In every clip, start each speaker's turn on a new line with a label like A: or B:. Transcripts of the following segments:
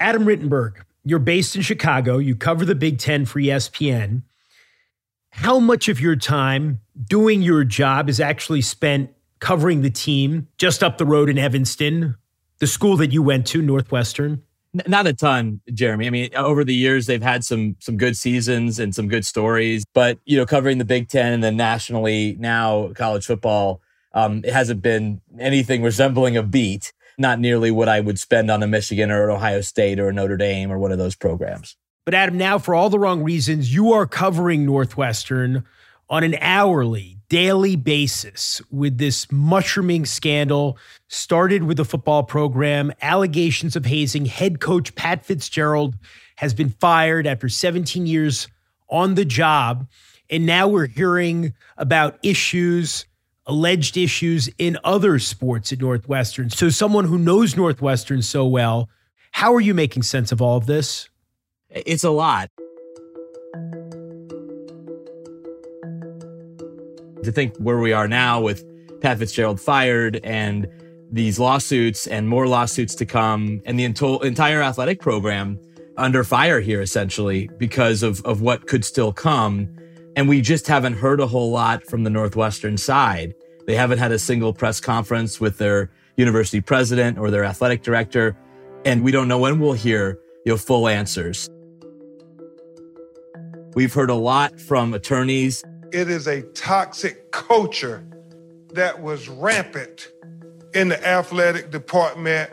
A: Adam Rittenberg, you're based in Chicago. You cover the Big Ten for ESPN. How much of your time doing your job is actually spent covering the team just up the road in Evanston, the school that you went to, Northwestern?
B: Not a ton, Jeremy. I mean, over the years they've had some some good seasons and some good stories, but you know, covering the Big Ten and then nationally now college football, um, it hasn't been anything resembling a beat. Not nearly what I would spend on a Michigan or an Ohio State or a Notre Dame or one of those programs.
A: But Adam, now for all the wrong reasons, you are covering Northwestern on an hourly daily basis with this mushrooming scandal. Started with the football program, allegations of hazing. Head coach Pat Fitzgerald has been fired after 17 years on the job. And now we're hearing about issues, alleged issues in other sports at Northwestern. So, someone who knows Northwestern so well, how are you making sense of all of this?
B: It's a lot. to think where we are now with Pat Fitzgerald fired and these lawsuits and more lawsuits to come and the entire athletic program under fire here essentially because of, of what could still come. And we just haven't heard a whole lot from the Northwestern side. They haven't had a single press conference with their university president or their athletic director. And we don't know when we'll hear you know, full answers. We've heard a lot from attorneys
C: it is a toxic culture that was rampant in the athletic department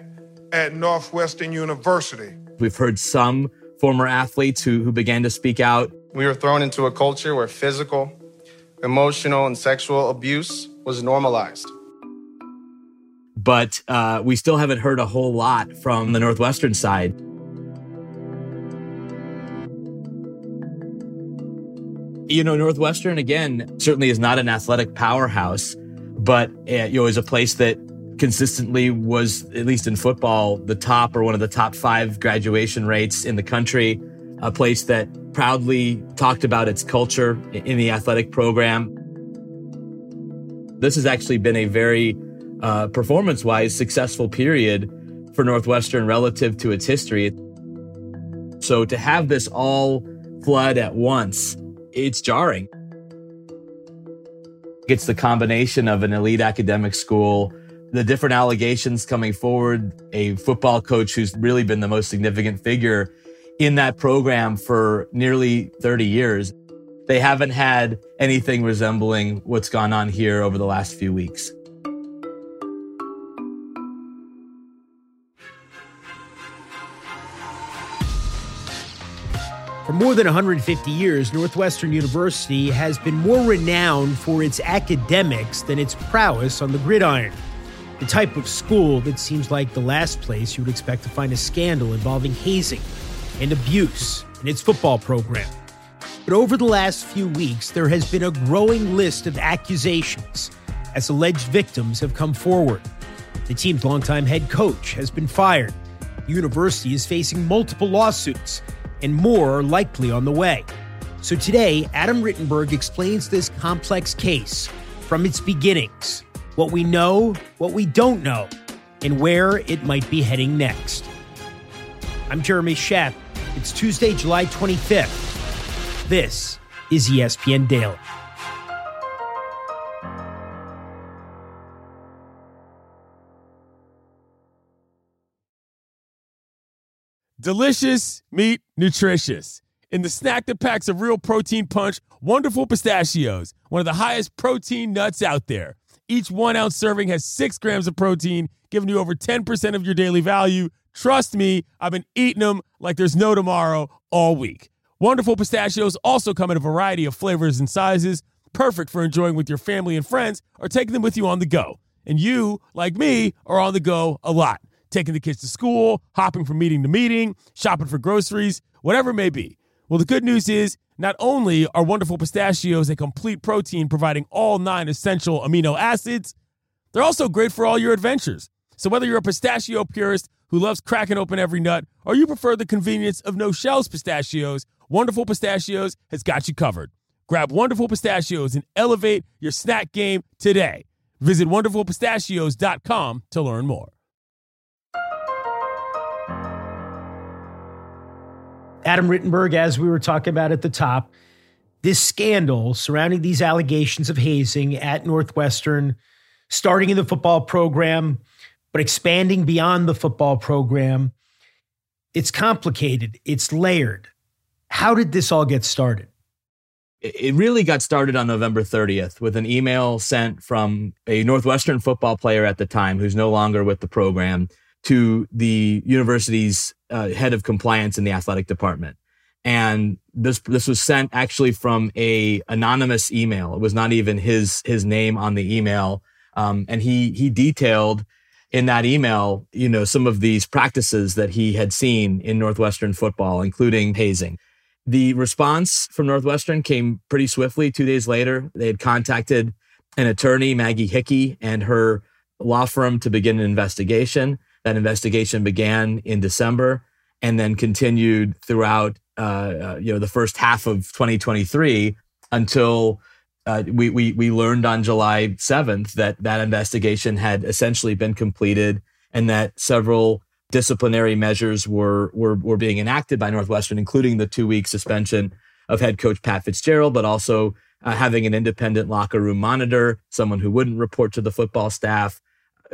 C: at Northwestern University.
B: We've heard some former athletes who, who began to speak out.
D: We were thrown into a culture where physical, emotional, and sexual abuse was normalized.
B: But uh, we still haven't heard a whole lot from the Northwestern side. You know, Northwestern, again, certainly is not an athletic powerhouse, but uh, you know, is a place that consistently was, at least in football, the top or one of the top five graduation rates in the country. A place that proudly talked about its culture in the athletic program. This has actually been a very uh, performance wise successful period for Northwestern relative to its history. So to have this all flood at once it's jarring. It's the combination of an elite academic school, the different allegations coming forward, a football coach who's really been the most significant figure in that program for nearly 30 years. They haven't had anything resembling what's gone on here over the last few weeks.
A: For more than 150 years, Northwestern University has been more renowned for its academics than its prowess on the gridiron. The type of school that seems like the last place you would expect to find a scandal involving hazing and abuse in its football program. But over the last few weeks, there has been a growing list of accusations as alleged victims have come forward. The team's longtime head coach has been fired. The university is facing multiple lawsuits and more are likely on the way. So today, Adam Rittenberg explains this complex case from its beginnings, what we know, what we don't know, and where it might be heading next. I'm Jeremy Schaap. It's Tuesday, July 25th. This is ESPN Daily.
E: Delicious meat, nutritious. In the snack that packs a real protein punch, Wonderful Pistachios, one of the highest protein nuts out there. Each one ounce serving has six grams of protein, giving you over 10% of your daily value. Trust me, I've been eating them like there's no tomorrow all week. Wonderful Pistachios also come in a variety of flavors and sizes, perfect for enjoying with your family and friends or taking them with you on the go. And you, like me, are on the go a lot taking the kids to school, hopping from meeting to meeting, shopping for groceries, whatever it may be. Well, the good news is not only are wonderful pistachios a complete protein providing all nine essential amino acids, they're also great for all your adventures. So whether you're a pistachio purist who loves cracking open every nut or you prefer the convenience of no shells pistachios, Wonderful Pistachios has got you covered. Grab Wonderful Pistachios and elevate your snack game today. Visit wonderfulpistachios.com to learn more.
A: Adam Rittenberg, as we were talking about at the top, this scandal surrounding these allegations of hazing at Northwestern, starting in the football program, but expanding beyond the football program, it's complicated, it's layered. How did this all get started?
B: It really got started on November 30th with an email sent from a Northwestern football player at the time who's no longer with the program to the university's uh, head of compliance in the athletic department. And this this was sent actually from a anonymous email. It was not even his his name on the email. Um, and he he detailed in that email, you know, some of these practices that he had seen in Northwestern football, including hazing. The response from Northwestern came pretty swiftly. Two days later, they had contacted an attorney, Maggie Hickey, and her law firm to begin an investigation. That investigation began in December and then continued throughout uh, uh, you know the first half of 2023 until uh, we, we we learned on July 7th that that investigation had essentially been completed and that several disciplinary measures were were were being enacted by Northwestern, including the two week suspension of head coach Pat Fitzgerald, but also uh, having an independent locker room monitor, someone who wouldn't report to the football staff,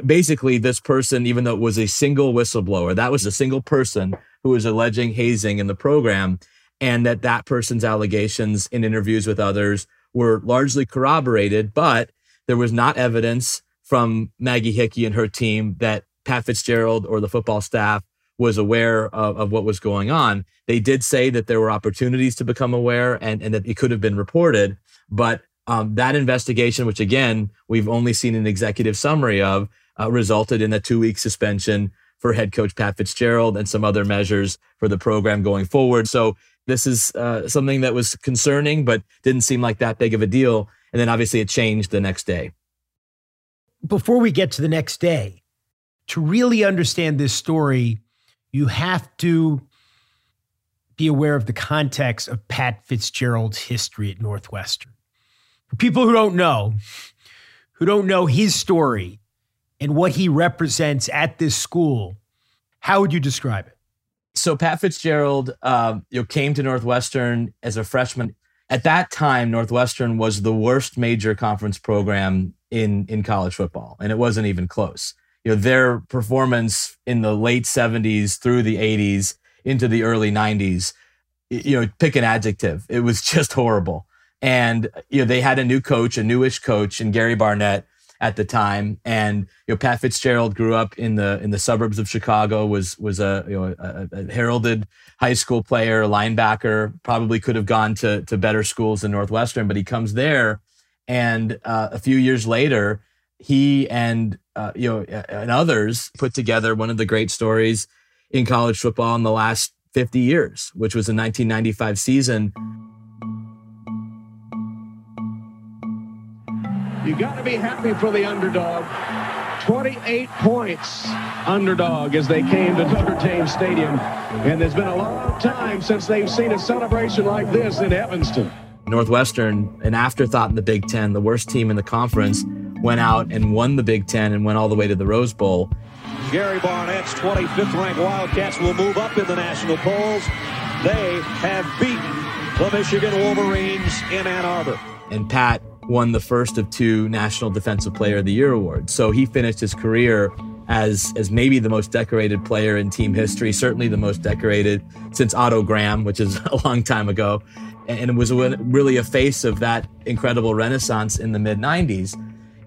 B: basically this person, even though it was a single whistleblower, that was a single person who was alleging hazing in the program, and that that person's allegations in interviews with others were largely corroborated, but there was not evidence from Maggie Hickey and her team that Pat Fitzgerald or the football staff was aware of, of what was going on. They did say that there were opportunities to become aware and, and that it could have been reported, but um, that investigation, which again, we've only seen an executive summary of, uh, resulted in a two week suspension for head coach Pat Fitzgerald and some other measures for the program going forward. So this is uh, something that was concerning, but didn't seem like that big of a deal. And then obviously it changed the next day.
A: Before we get to the next day, to really understand this story, you have to be aware of the context of Pat Fitzgerald's history at Northwestern. For people who don't know, who don't know his story, and what he represents at this school, how would you describe it?
B: So Pat Fitzgerald, um, you know, came to Northwestern as a freshman. At that time, Northwestern was the worst major conference program in in college football, and it wasn't even close. You know, their performance in the late '70s through the '80s into the early '90s, you know, pick an adjective. It was just horrible. And you know, they had a new coach, a newish coach, and Gary Barnett, at the time. And you know, Pat Fitzgerald grew up in the in the suburbs of Chicago. was was a you know a, a heralded high school player, linebacker. Probably could have gone to to better schools than Northwestern, but he comes there, and uh, a few years later, he and uh, you know and others put together one of the great stories in college football in the last 50 years, which was the 1995 season
F: You got to be happy for the underdog. 28 points underdog as they came to Notre Dame Stadium. And there's been a long time since they've seen a celebration like this in Evanston.
B: Northwestern, an afterthought in the Big Ten, the worst team in the conference, went out and won the Big Ten and went all the way to the Rose Bowl.
G: Gary Barnett's 25th ranked Wildcats will move up in the national polls. They have beaten the Michigan Wolverines in Ann Arbor.
B: And Pat won the first of two National Defensive Player of the Year awards. So he finished his career as as maybe the most decorated player in team history, certainly the most decorated since Otto Graham, which is a long time ago, and it was really a face of that incredible renaissance in the mid 90s.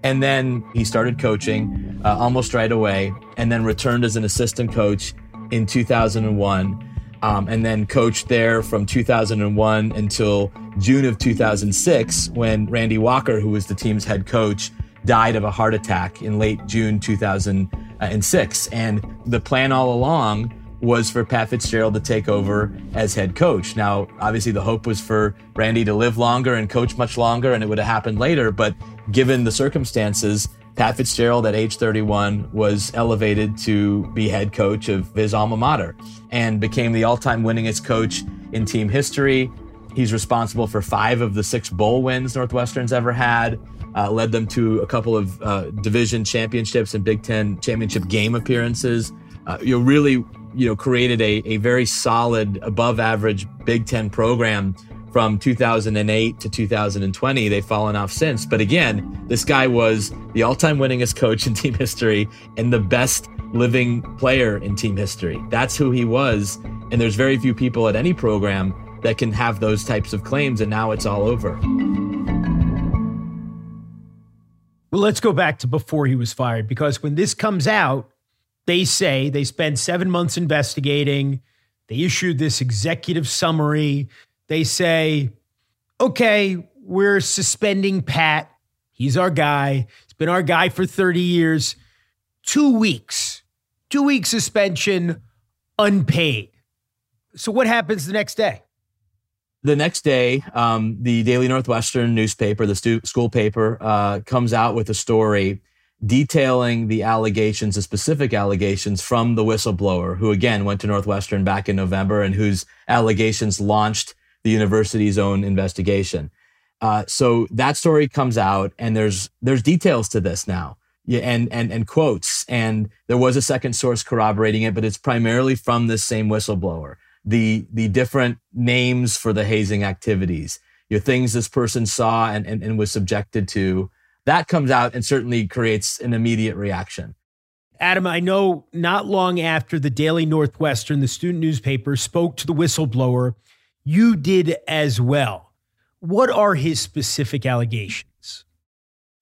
B: And then he started coaching uh, almost right away, and then returned as an assistant coach in 2001 um, and then coached there from 2001 until June of 2006 when Randy Walker, who was the team's head coach, died of a heart attack in late June 2006. And the plan all along was for Pat Fitzgerald to take over as head coach. Now, obviously, the hope was for Randy to live longer and coach much longer, and it would have happened later. But given the circumstances, Pat Fitzgerald at age 31 was elevated to be head coach of his alma mater and became the all time winningest coach in team history. He's responsible for five of the six bowl wins Northwestern's ever had, uh, led them to a couple of uh, division championships and Big Ten championship game appearances. Uh, you know, really you know, created a, a very solid, above average Big Ten program from 2008 to 2020. They've fallen off since. But again, this guy was the all time winningest coach in team history and the best living player in team history. That's who he was. And there's very few people at any program that can have those types of claims. And now it's all over.
A: Well, let's go back to before he was fired because when this comes out, they say they spent seven months investigating. They issued this executive summary they say, okay, we're suspending Pat. He's our guy. He's been our guy for 30 years. Two weeks, two week suspension, unpaid. So, what happens the next day?
B: The next day, um, the Daily Northwestern newspaper, the stu- school paper, uh, comes out with a story detailing the allegations, the specific allegations from the whistleblower, who again went to Northwestern back in November and whose allegations launched the university's own investigation. Uh, so that story comes out, and there's there's details to this now, yeah, and and and quotes, and there was a second source corroborating it, but it's primarily from this same whistleblower. The the different names for the hazing activities, you know, things this person saw and, and, and was subjected to, that comes out and certainly creates an immediate reaction.
A: Adam, I know not long after the Daily Northwestern, the student newspaper, spoke to the whistleblower you did as well. What are his specific allegations?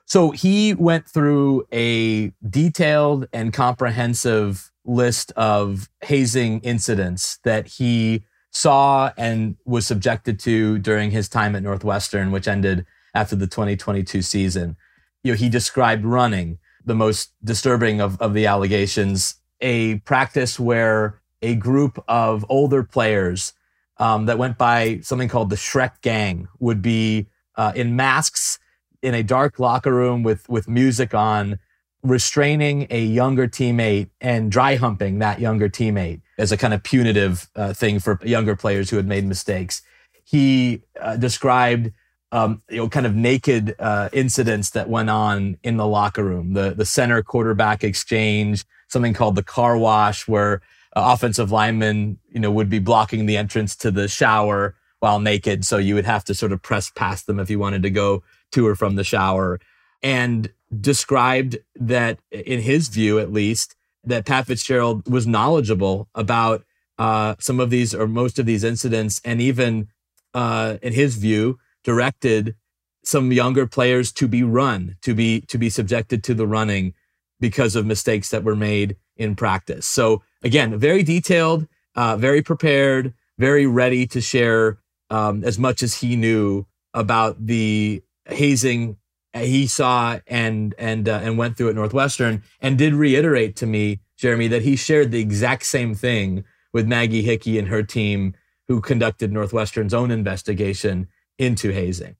B: So he went through a detailed and comprehensive list of hazing incidents that he saw and was subjected to during his time at Northwestern, which ended after the 2022 season. You know, he described running, the most disturbing of, of the allegations, a practice where a group of older players um, that went by something called the Shrek Gang would be uh, in masks in a dark locker room with with music on, restraining a younger teammate and dry humping that younger teammate as a kind of punitive uh, thing for younger players who had made mistakes. He uh, described. Um, you know, kind of naked uh, incidents that went on in the locker room. The the center quarterback exchange, something called the car wash, where uh, offensive linemen, you know, would be blocking the entrance to the shower while naked. So you would have to sort of press past them if you wanted to go to or from the shower. And described that, in his view at least, that Pat Fitzgerald was knowledgeable about uh, some of these or most of these incidents, and even, uh, in his view, directed some younger players to be run, to be to be subjected to the running because of mistakes that were made in practice. So again, very detailed, uh, very prepared, very ready to share um, as much as he knew about the hazing he saw and and uh, and went through at Northwestern, and did reiterate to me, Jeremy, that he shared the exact same thing with Maggie Hickey and her team, who conducted Northwestern's own investigation into hazing.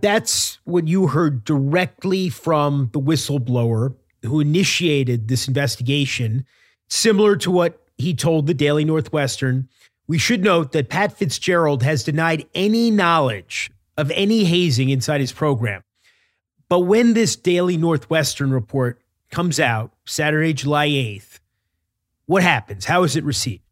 A: That's what you heard directly from the whistleblower who initiated this investigation Similar to what he told the Daily Northwestern, we should note that Pat Fitzgerald has denied any knowledge of any hazing inside his program. But when this Daily Northwestern report comes out Saturday, July 8th, what happens? How is it received?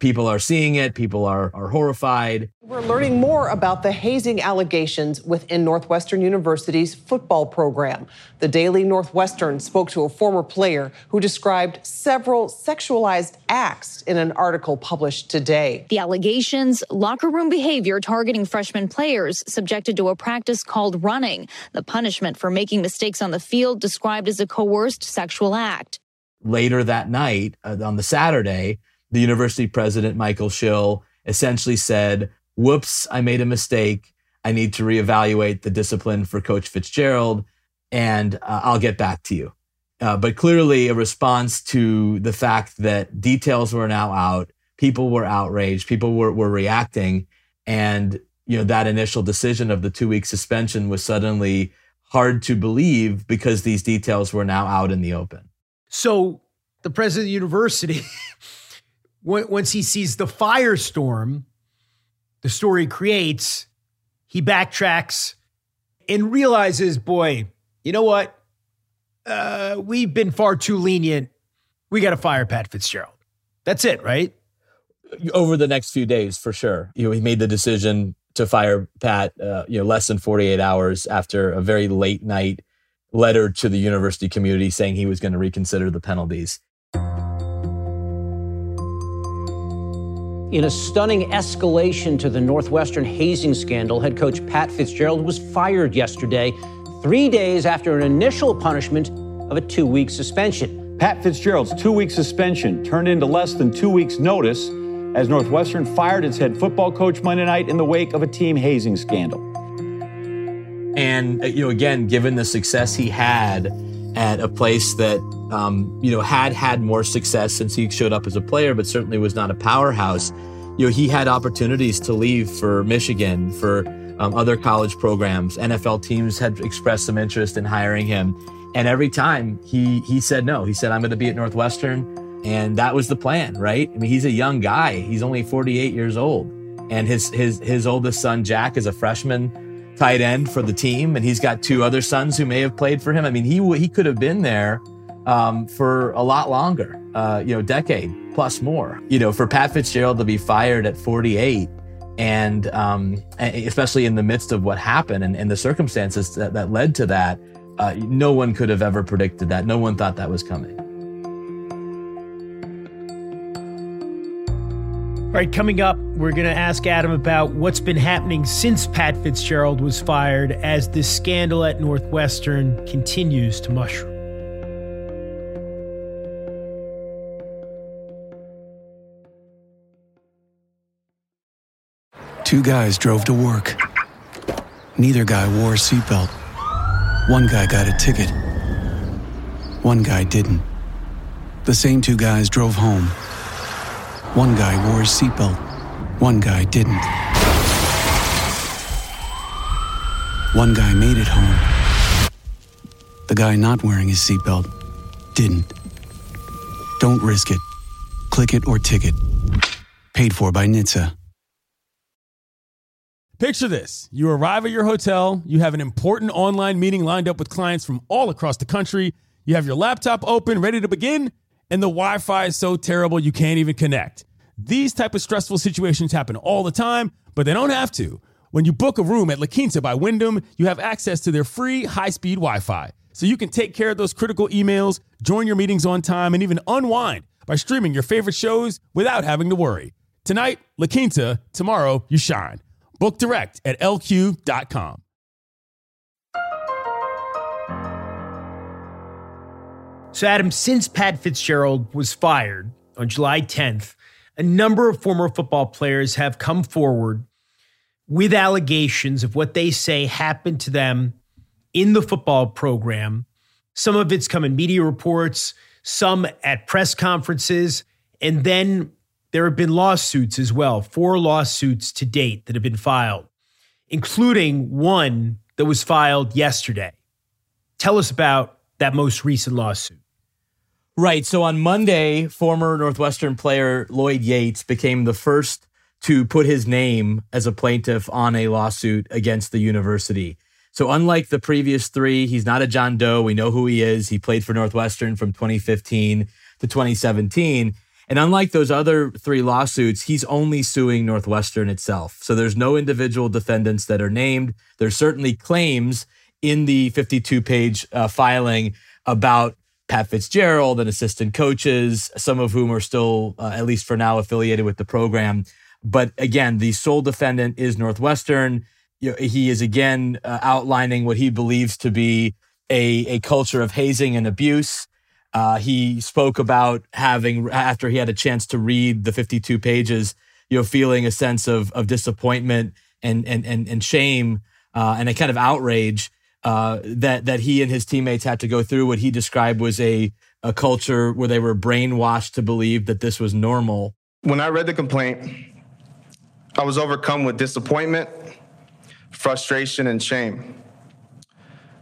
B: People are seeing it. People are, are horrified.
H: We're learning more about the hazing allegations within Northwestern University's football program. The Daily Northwestern spoke to a former player who described several sexualized acts in an article published today.
I: The allegations locker room behavior targeting freshman players subjected to a practice called running, the punishment for making mistakes on the field described as a coerced sexual act.
B: Later that night, uh, on the Saturday, the university president, Michael Schill, essentially said, Whoops, I made a mistake. I need to reevaluate the discipline for Coach Fitzgerald, and uh, I'll get back to you. Uh, but clearly, a response to the fact that details were now out, people were outraged, people were, were reacting, and you know that initial decision of the two week suspension was suddenly hard to believe because these details were now out in the open.
A: So the president of the university once he sees the firestorm the story creates, he backtracks and realizes, boy, you know what? Uh, we've been far too lenient. We got to fire Pat Fitzgerald. That's it, right?
B: Over the next few days, for sure. You know, he made the decision to fire Pat, uh, you know, less than 48 hours after a very late night letter to the university community saying he was going to reconsider the penalties.
J: In a stunning escalation to the Northwestern hazing scandal, head coach Pat Fitzgerald was fired yesterday, three days after an initial punishment of a two week suspension.
K: Pat Fitzgerald's two week suspension turned into less than two weeks' notice as Northwestern fired its head football coach Monday night in the wake of a team hazing scandal.
B: And, uh, you know, again, given the success he had at a place that, um, you know, had had more success since he showed up as a player, but certainly was not a powerhouse, you know, he had opportunities to leave for Michigan, for um, other college programs. NFL teams had expressed some interest in hiring him. And every time he he said no. He said, I'm going to be at Northwestern. And that was the plan, right? I mean, he's a young guy. He's only 48 years old. And his his his oldest son, Jack, is a freshman tight end for the team. And he's got two other sons who may have played for him. I mean, he he could have been there um, for a lot longer, uh, you know, decade plus more. You know, for Pat Fitzgerald to be fired at 48 and um, especially in the midst of what happened and, and the circumstances that, that led to that, uh, no one could have ever predicted that. No one thought that was coming.
A: All right, coming up, we're going to ask Adam about what's been happening since Pat Fitzgerald was fired as this scandal at Northwestern continues to mushroom.
L: Two guys drove to work. Neither guy wore a seatbelt. One guy got a ticket. One guy didn't. The same two guys drove home. One guy wore his seatbelt. One guy didn't. One guy made it home. The guy not wearing his seatbelt didn't. Don't risk it. Click it or ticket. Paid for by NHTSA.
E: Picture this you arrive at your hotel, you have an important online meeting lined up with clients from all across the country, you have your laptop open, ready to begin, and the Wi Fi is so terrible you can't even connect. These type of stressful situations happen all the time, but they don't have to. When you book a room at La Quinta by Wyndham, you have access to their free high speed Wi Fi. So you can take care of those critical emails, join your meetings on time, and even unwind by streaming your favorite shows without having to worry. Tonight, La Quinta, tomorrow, you shine. Book direct at lq.com.
A: So, Adam, since Pat Fitzgerald was fired on July 10th, a number of former football players have come forward with allegations of what they say happened to them in the football program. Some of it's come in media reports, some at press conferences, and then there have been lawsuits as well, four lawsuits to date that have been filed, including one that was filed yesterday. Tell us about that most recent lawsuit.
B: Right. So on Monday, former Northwestern player Lloyd Yates became the first to put his name as a plaintiff on a lawsuit against the university. So unlike the previous three, he's not a John Doe. We know who he is. He played for Northwestern from 2015 to 2017. And unlike those other three lawsuits, he's only suing Northwestern itself. So there's no individual defendants that are named. There's certainly claims in the 52 page uh, filing about Pat Fitzgerald and assistant coaches, some of whom are still, uh, at least for now, affiliated with the program. But again, the sole defendant is Northwestern. You know, he is again uh, outlining what he believes to be a, a culture of hazing and abuse. Uh, he spoke about having, after he had a chance to read the 52 pages, you know, feeling a sense of, of disappointment and, and, and, and shame uh, and a kind of outrage uh, that, that he and his teammates had to go through what he described was a, a culture where they were brainwashed to believe that this was normal.
D: When I read the complaint, I was overcome with disappointment, frustration, and shame.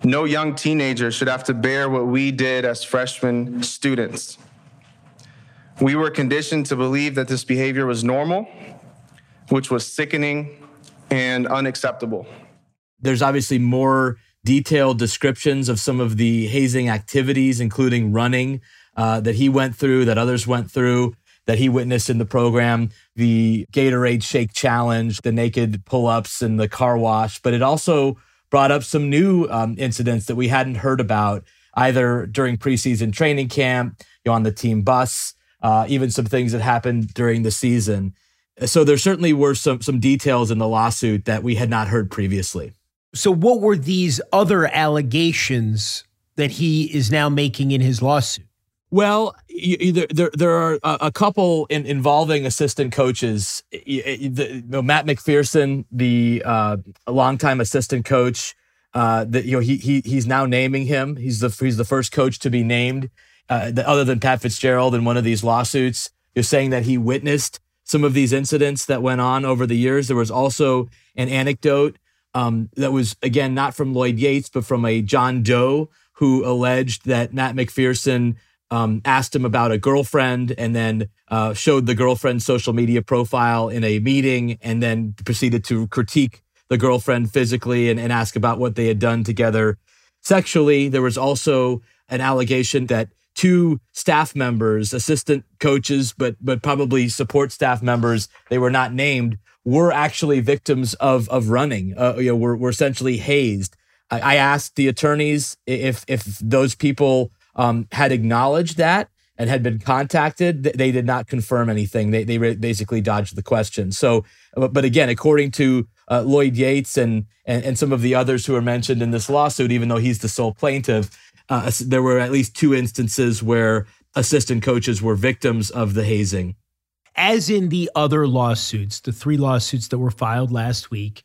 D: No young teenager should have to bear what we did as freshman students. We were conditioned to believe that this behavior was normal, which was sickening and unacceptable.
B: There's obviously more detailed descriptions of some of the hazing activities, including running, uh, that he went through, that others went through. that he witnessed in the program the Gatorade Shake Challenge, the naked pull ups, and the car wash. But it also brought up some new um, incidents that we hadn't heard about either during preseason training camp, you know, on the team bus, uh, even some things that happened during the season. So there certainly were some some details in the lawsuit that we had not heard previously.
A: So what were these other allegations that he is now making in his lawsuit?
B: Well, there there, there are a, couple in, involving assistant coaches. The, the, Matt MacPherson, the uh, longtime assistant coach, uh, that you know he he he's now naming him. He's the he's the first coach to be named, uh, other than Pat Fitzgerald in one of these lawsuits. You're saying that he witnessed some of these incidents that went on over the years. There was also an anecdote um, that was again not from Lloyd Yates, but from a John Doe who alleged that Matt MacPherson um, asked him about a girlfriend and then uh, showed the girlfriend's social media profile in a meeting and then proceeded to critique the girlfriend physically and, and ask about what they had done together sexually. There was also an allegation that two staff members, assistant coaches, but but probably support staff members, they were not named, were actually victims of of running. Uh, you know, were, were essentially hazed. I, I asked the attorneys if if those people um, had acknowledged that and had been contacted, they did not confirm anything. They, they basically dodged the question. So, but again, according to uh, Lloyd Yates and, and, and some of the others who are mentioned in this lawsuit, even though he's the sole plaintiff, uh, there were at least two instances where assistant coaches were victims of the hazing.
A: As in the other lawsuits, the three lawsuits that were filed last week,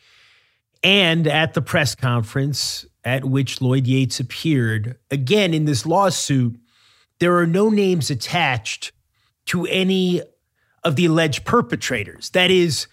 A: and at the press conference at which Lloyd Yates appeared, again in this lawsuit, there are no names attached to any of the alleged perpetrators. That is,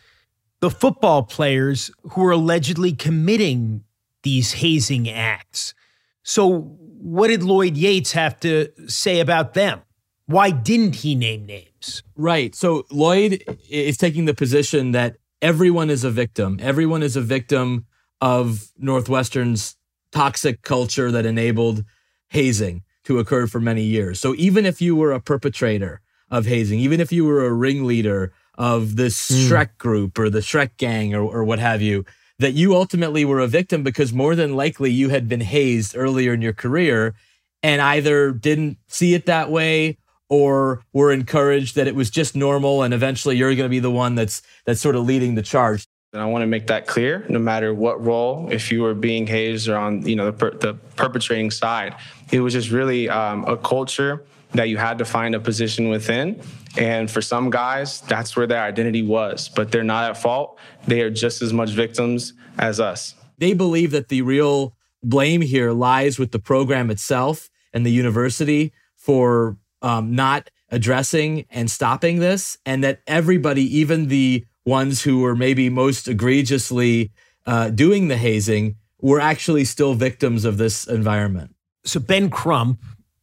A: the football players who are allegedly committing these hazing acts. So, what did Lloyd Yates have to say about them? Why didn't he name names?
B: Right. So, Lloyd is taking the position that everyone is a victim. Everyone is a victim of Northwestern's toxic culture that enabled hazing to occur for many years. So even if you were a perpetrator of hazing, even if you were a ringleader of this mm. Shrek group or the Shrek gang or, or what have you, that you ultimately were a victim because more than likely you had been hazed earlier in your career and either didn't see it that way or were encouraged that it was just normal and eventually you're going to be the one that's that's sort of leading the charge.
D: And I want to make that clear, no matter what role, if you were being hazed or on, you know, the, per- the perpetrating side, it was just really um, a culture that you had to find a position within. And for some guys, that's where their identity was, but they're not at fault. They are just as much victims as us.
B: They believe that the real blame here lies with the program itself and the university for um, not addressing and stopping this, and that everybody, even the ones who were maybe most egregiously uh, doing the hazing were actually still victims of this environment.
A: So, Ben Crump,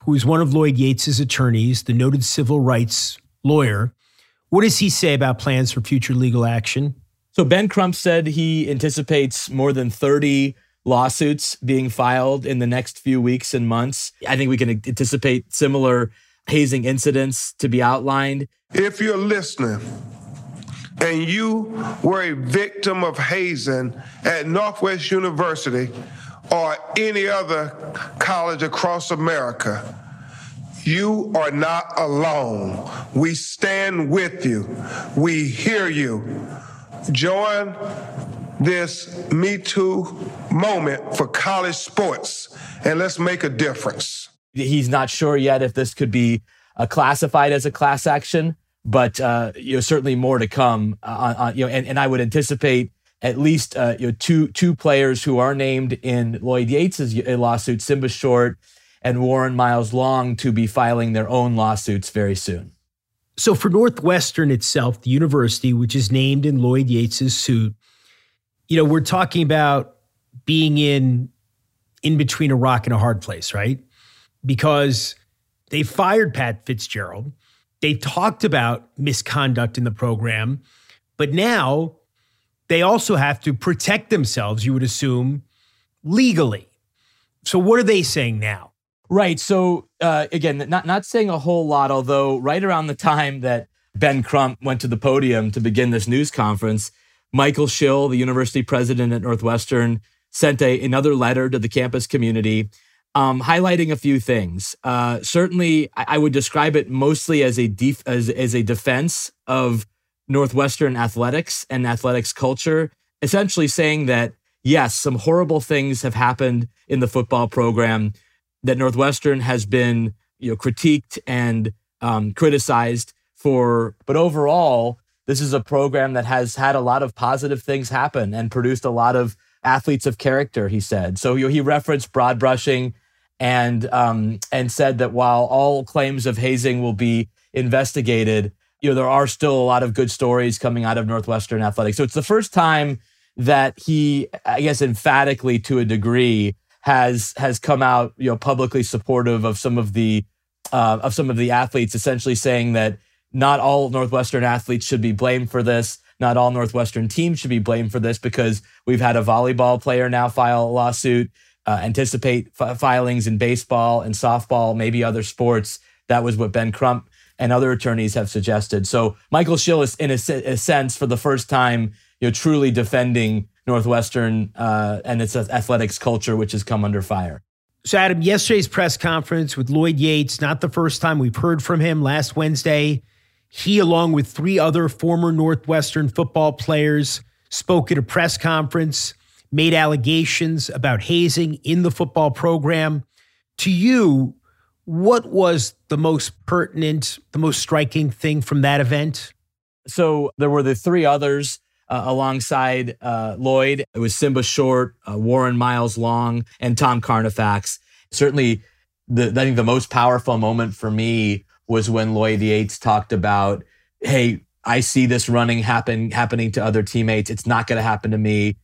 A: who is one of Lloyd Yates's attorneys, the noted civil rights lawyer, what does he say about plans for future legal action?
B: So, Ben Crump said he anticipates more than 30 lawsuits being filed in the next few weeks and months. I think we can anticipate similar hazing incidents to be outlined.
C: If you're listening, and you were a victim of hazing at Northwest University or any other college across America, you are not alone. We stand with you. We hear you. Join this Me Too moment for college sports and let's make a difference.
B: He's not sure yet if this could be uh, classified as a class action but uh, you know certainly more to come. Uh, on, you know, and, and I would anticipate at least uh, you know two two players who are named in Lloyd Yates's lawsuit, Simba Short and Warren Miles Long, to be filing their own lawsuits very soon.
A: So for Northwestern itself, the university, which is named in Lloyd Yates's suit, you know, we're talking about being in in between a rock and a hard place, right? Because they fired Pat Fitzgerald they talked about misconduct in the program, but now they also have to protect themselves, you would assume, legally. So, what are they saying now?
B: Right. So, uh, again, not not saying a whole lot. Although, right around the time that Ben Crump went to the podium to begin this news conference, Michael Schill, the university president at Northwestern, sent a, another letter to the campus community um, highlighting a few things. Uh, certainly, I, I, would describe it mostly as a def- as, as a defense of Northwestern athletics and athletics culture, essentially saying that yes, some horrible things have happened in the football program, that Northwestern has been you know critiqued and um, criticized for, but overall, this is a program that has had a lot of positive things happen and produced a lot of athletes of character. He said so. He referenced broad brushing and um, and said that while all claims of hazing will be investigated, you know there are still a lot of good stories coming out of Northwestern athletics. So it's the first time that he, I guess, emphatically to a degree, has has come out you know publicly supportive of some of the uh, of some of the athletes, essentially saying that not all Northwestern athletes should be blamed for this. Not all Northwestern teams should be blamed for this because we've had a volleyball player now file a lawsuit uh, anticipate f- filings in baseball and softball, maybe other sports. That was what Ben Crump and other attorneys have suggested. So Michael Schill is, in a, a sense, for the first time, you know, truly defending Northwestern uh, and its athletics culture, which has come under fire.
A: So, Adam, yesterday's press conference with Lloyd Yates, not the first time we've heard from him. Last Wednesday, he, along with three other former Northwestern football players, spoke at a press conference made allegations about hazing in the football program. To you, what was the most pertinent, the most striking thing from that event?
B: So there were the three others uh, alongside uh, Lloyd. It was Simba Short, uh, Warren Miles Long, and Tom Carnifax. Certainly, the, I think the most powerful moment for me was when Lloyd Yates talked about, "Hey, I see this running happen happening to other teammates. It's not going to happen to me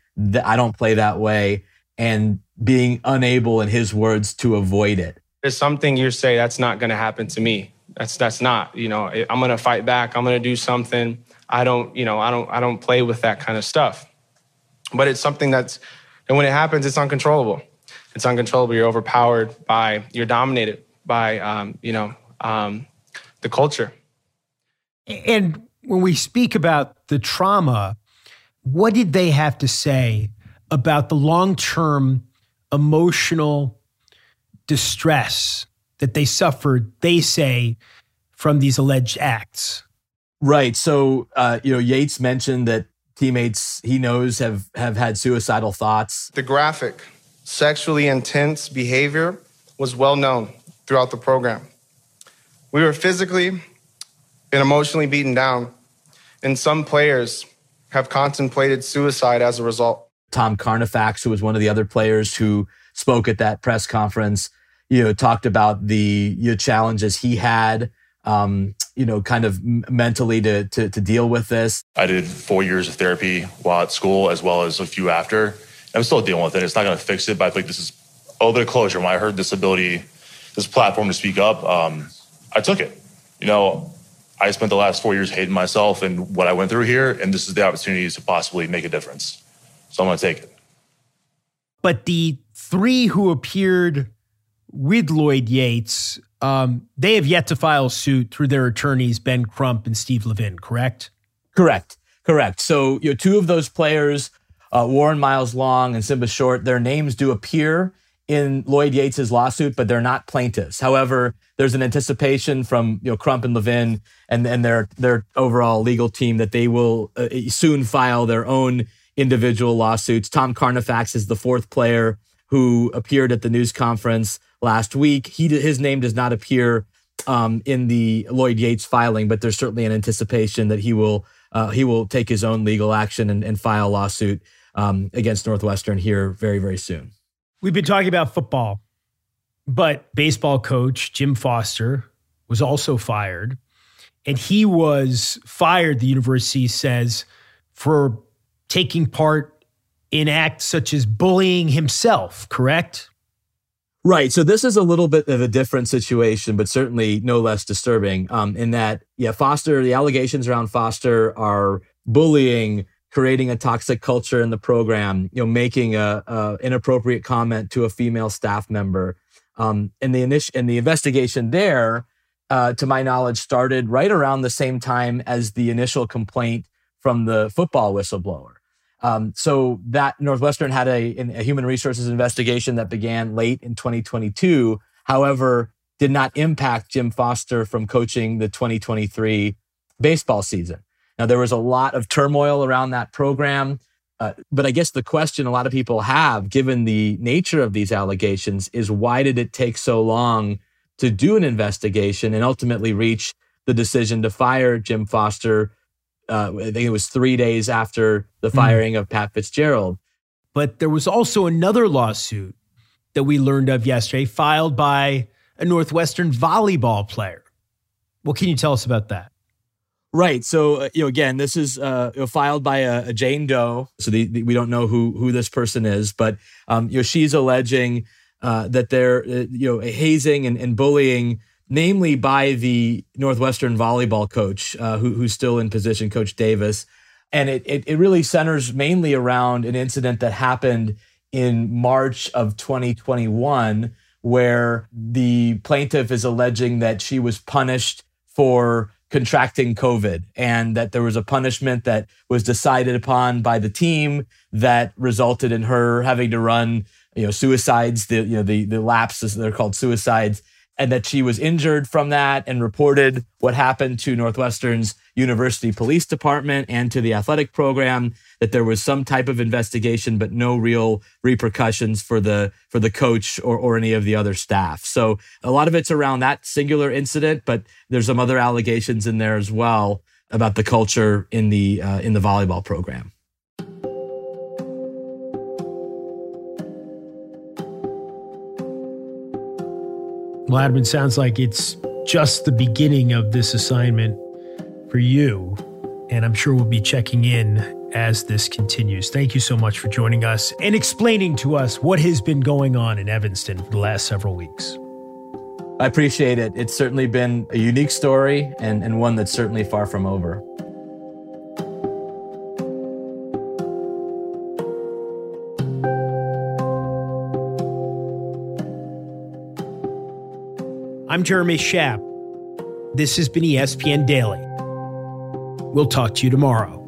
B: I don't play that way and being unable in his words to avoid it.
D: There's something you say that's not going to happen to me. That's that's not, you know, I'm going to fight back. I'm going to do something. I don't, you know, I don't I don't play with that kind of stuff. But it's something that's and when it happens it's uncontrollable. It's uncontrollable. You're overpowered by you're dominated by um, you know, um, the culture.
A: And when we speak about the trauma what did they have to say about the long term emotional distress that they suffered, they say, from these alleged acts?
B: Right. So, uh, you know, Yates mentioned that teammates he knows have have had suicidal thoughts.
D: The graphic, sexually intense behavior was well known throughout the program. We were physically and emotionally beaten down, and some players have contemplated suicide as a result.
B: Tom Carnifax, who was one of the other players who spoke at that press conference, you know, talked about the you know, challenges he had, um, you know, kind of mentally to, to to deal with this.
M: I did four years of therapy while at school, as well as a few after. I'm still dealing with it. It's not going to fix it, but I think this is a little bit of closure. When I heard this ability, this platform to speak up, um, I took it. You know, I spent the last four years hating myself and what I went through here, and this is the opportunity to possibly make a difference. So I'm going to take it.
A: But the three who appeared with Lloyd Yates, um, they have yet to file suit through their attorneys, Ben Crump and Steve Levin, correct?
B: Correct. Correct. So, you know, two of those players, uh, Warren Miles Long and Simba Short, their names do appear in Lloyd Yates's lawsuit, but they're not plaintiffs. However, there's an anticipation from you know Crump and Levin and and their their overall legal team that they will uh, soon file their own individual lawsuits. Tom Carnifax is the fourth player who appeared at the news conference last week. He his name does not appear um, in the Lloyd Yates filing, but there's certainly an anticipation that he will uh, he will take his own legal action and, and file a lawsuit um, against Northwestern here very very soon.
A: We've been talking about football, but baseball coach Jim Foster was also fired. And he was fired, the university says, for taking part in acts such as bullying himself, correct?
B: Right. So this is a little bit of a different situation, but certainly no less disturbing. Um, in that, yeah, Foster, the allegations around Foster are bullying creating a toxic culture in the program, you know, making a, a inappropriate comment to a female staff member. Um, in the initial in the investigation there, uh, to my knowledge, started right around the same time as the initial complaint from the football whistleblower. Um, so that Northwestern had a, a, human resources investigation that began late in 2022. However, did not impact Jim Foster from coaching the 2023 baseball season. Now there was a lot of turmoil around that program, uh, but I guess the question a lot of people have, given the nature of these allegations, is why did it take so long to do an investigation and ultimately reach the decision to fire Jim Foster uh, I think it was three days after the hmm. firing mm. of Pat Fitzgerald.
A: But there was also another lawsuit that we learned of yesterday, filed by a Northwestern volleyball player. What can you tell us about that?
B: Right. So, uh, you know, again, this is uh, you know, filed by a, a, Jane Doe. So the, the, we don't know who who this person is, but um, you know, she's alleging uh, that they're uh, you know hazing and, and bullying namely by the Northwestern volleyball coach uh, who, who's still in position, Coach Davis. And it, it, it really centers mainly around an incident that happened in March of 2021, where the plaintiff is alleging that she was punished for contracting COVID and that there was a punishment that was decided upon by the team that resulted in her having to run, you know, suicides, the, you know, the, the lapses, they're called suicides and that she was injured from that and reported what happened to Northwestern's University Police Department and to the athletic program that there was some type of investigation but no real repercussions for the for the coach or, or any of the other staff. So a lot of it's around that singular incident, but there's some other allegations in there as well about the culture in the uh, in the volleyball program.
A: Well, sounds like it's just the beginning of this assignment for you. And I'm sure we'll be checking in as this continues. Thank you so much for joining us and explaining to us what has been going on in Evanston for the last several weeks.
B: I appreciate it. It's certainly been a unique story and, and one that's certainly far from over.
A: I'm Jeremy Schaap. This has been ESPN Daily. We'll talk to you tomorrow.